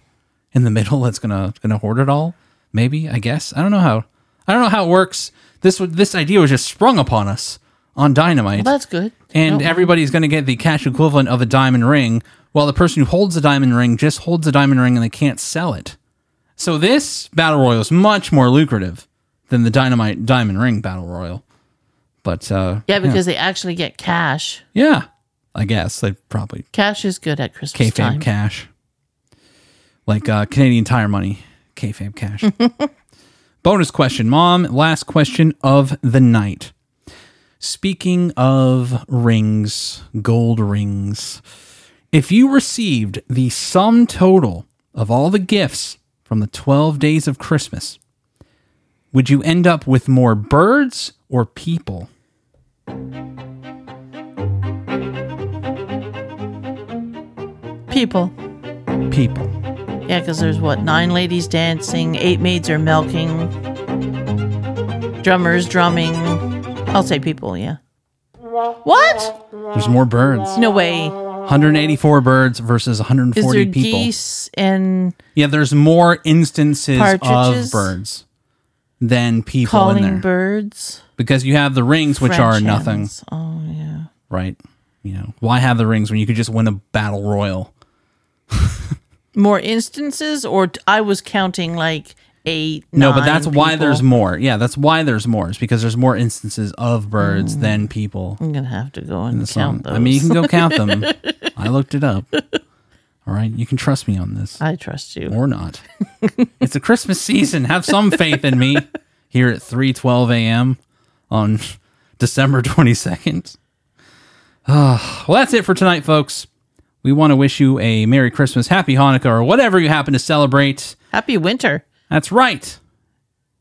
in the middle that's gonna gonna hoard it all. Maybe I guess I don't know how I don't know how it works. This this idea was just sprung upon us on Dynamite Well, that's good. and No. everybody's going to get the cash equivalent of a diamond ring, while the person who holds the diamond ring just holds the diamond ring and they can't sell it. So this battle royal is much more lucrative than the Dynamite Diamond Ring Battle Royal. But uh, Yeah, because they actually get cash. yeah, I guess they probably Cash is good at Christmas kayfabe time. cash, like uh, Canadian Tire money, kayfabe cash. [LAUGHS] Bonus question, Mom. Last question of the night. Speaking of rings, gold rings, if you received the sum total of all the gifts from the 12 days of Christmas, would you end up with more birds or people? People. People. Yeah, because there's what nine ladies dancing, eight maids are milking, drummers drumming. I'll say people. Yeah. What? There's more birds. No way. 184 birds versus 140 Is 140 there people. geese and Yeah, there's more instances Partridges? of birds than people in calling there birds? because you have the rings, which are French nothing, hens. Oh yeah. right? You know, why have the rings when you could just win a battle royal? [LAUGHS] More instances, or t- I was counting like eight. No, but nine that's why people. there's more. Yeah, that's why there's more. Is because there's more instances of birds hmm. than people I'm gonna have to go in and the song. count those. I mean, you can go count them. [LAUGHS] I looked it up. All right, you can trust me on this. I trust you. or not. [LAUGHS] it's a Christmas season. Have some faith in me. [LAUGHS] Here at 3:12 a.m. on December 22nd. Ah, well, that's it for tonight, folks. We want to wish you a Merry Christmas, Happy Hanukkah, or whatever you happen to celebrate. Happy winter. That's right.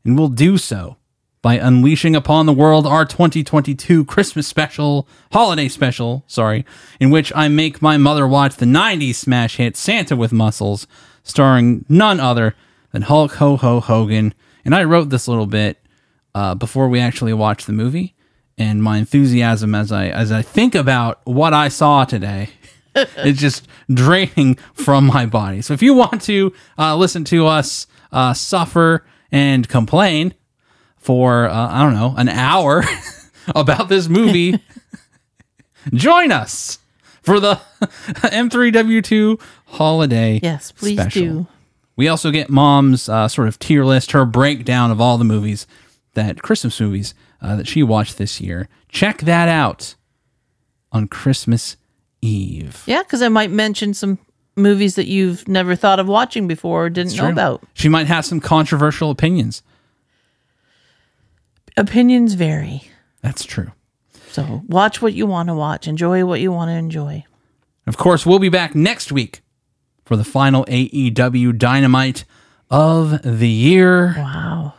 And we'll do so by unleashing upon the world our 2022 Christmas special, holiday special, sorry, in which I make my mother watch the 90s smash hit Santa with Muscles, starring none other than Hulk Ho Ho Hogan. And I wrote this little bit uh, before we actually watched the movie, and my enthusiasm as I as I think about what I saw today [LAUGHS] is just draining from my body. So if you want to uh, listen to us uh, suffer and complain for uh, I don't know an hour [LAUGHS] about this movie, [LAUGHS] join us for the [LAUGHS] M3W2 holiday. Yes, please special. do. We also get mom's uh, sort of tier list, her breakdown of all the movies that Christmas movies uh, that she watched this year. Check that out on Christmas Eve. Yeah, because I might mention some movies that you've never thought of watching before or didn't know about. She might have some controversial opinions. Opinions vary. That's true. So watch what you want to watch. Enjoy what you want to enjoy. Of course, we'll be back next week for the final AEW Dynamite of the year. Wow.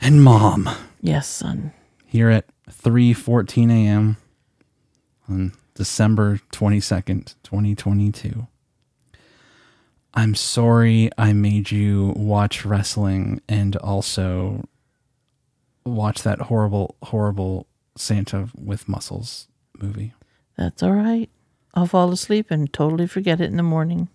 And mom Yes, son. here at 3:14 a.m. on December 22nd, 2022. I'm sorry I made you watch wrestling and also watch that horrible horrible Santa with muscles movie. That's all right. I'll fall asleep and totally forget it in the morning.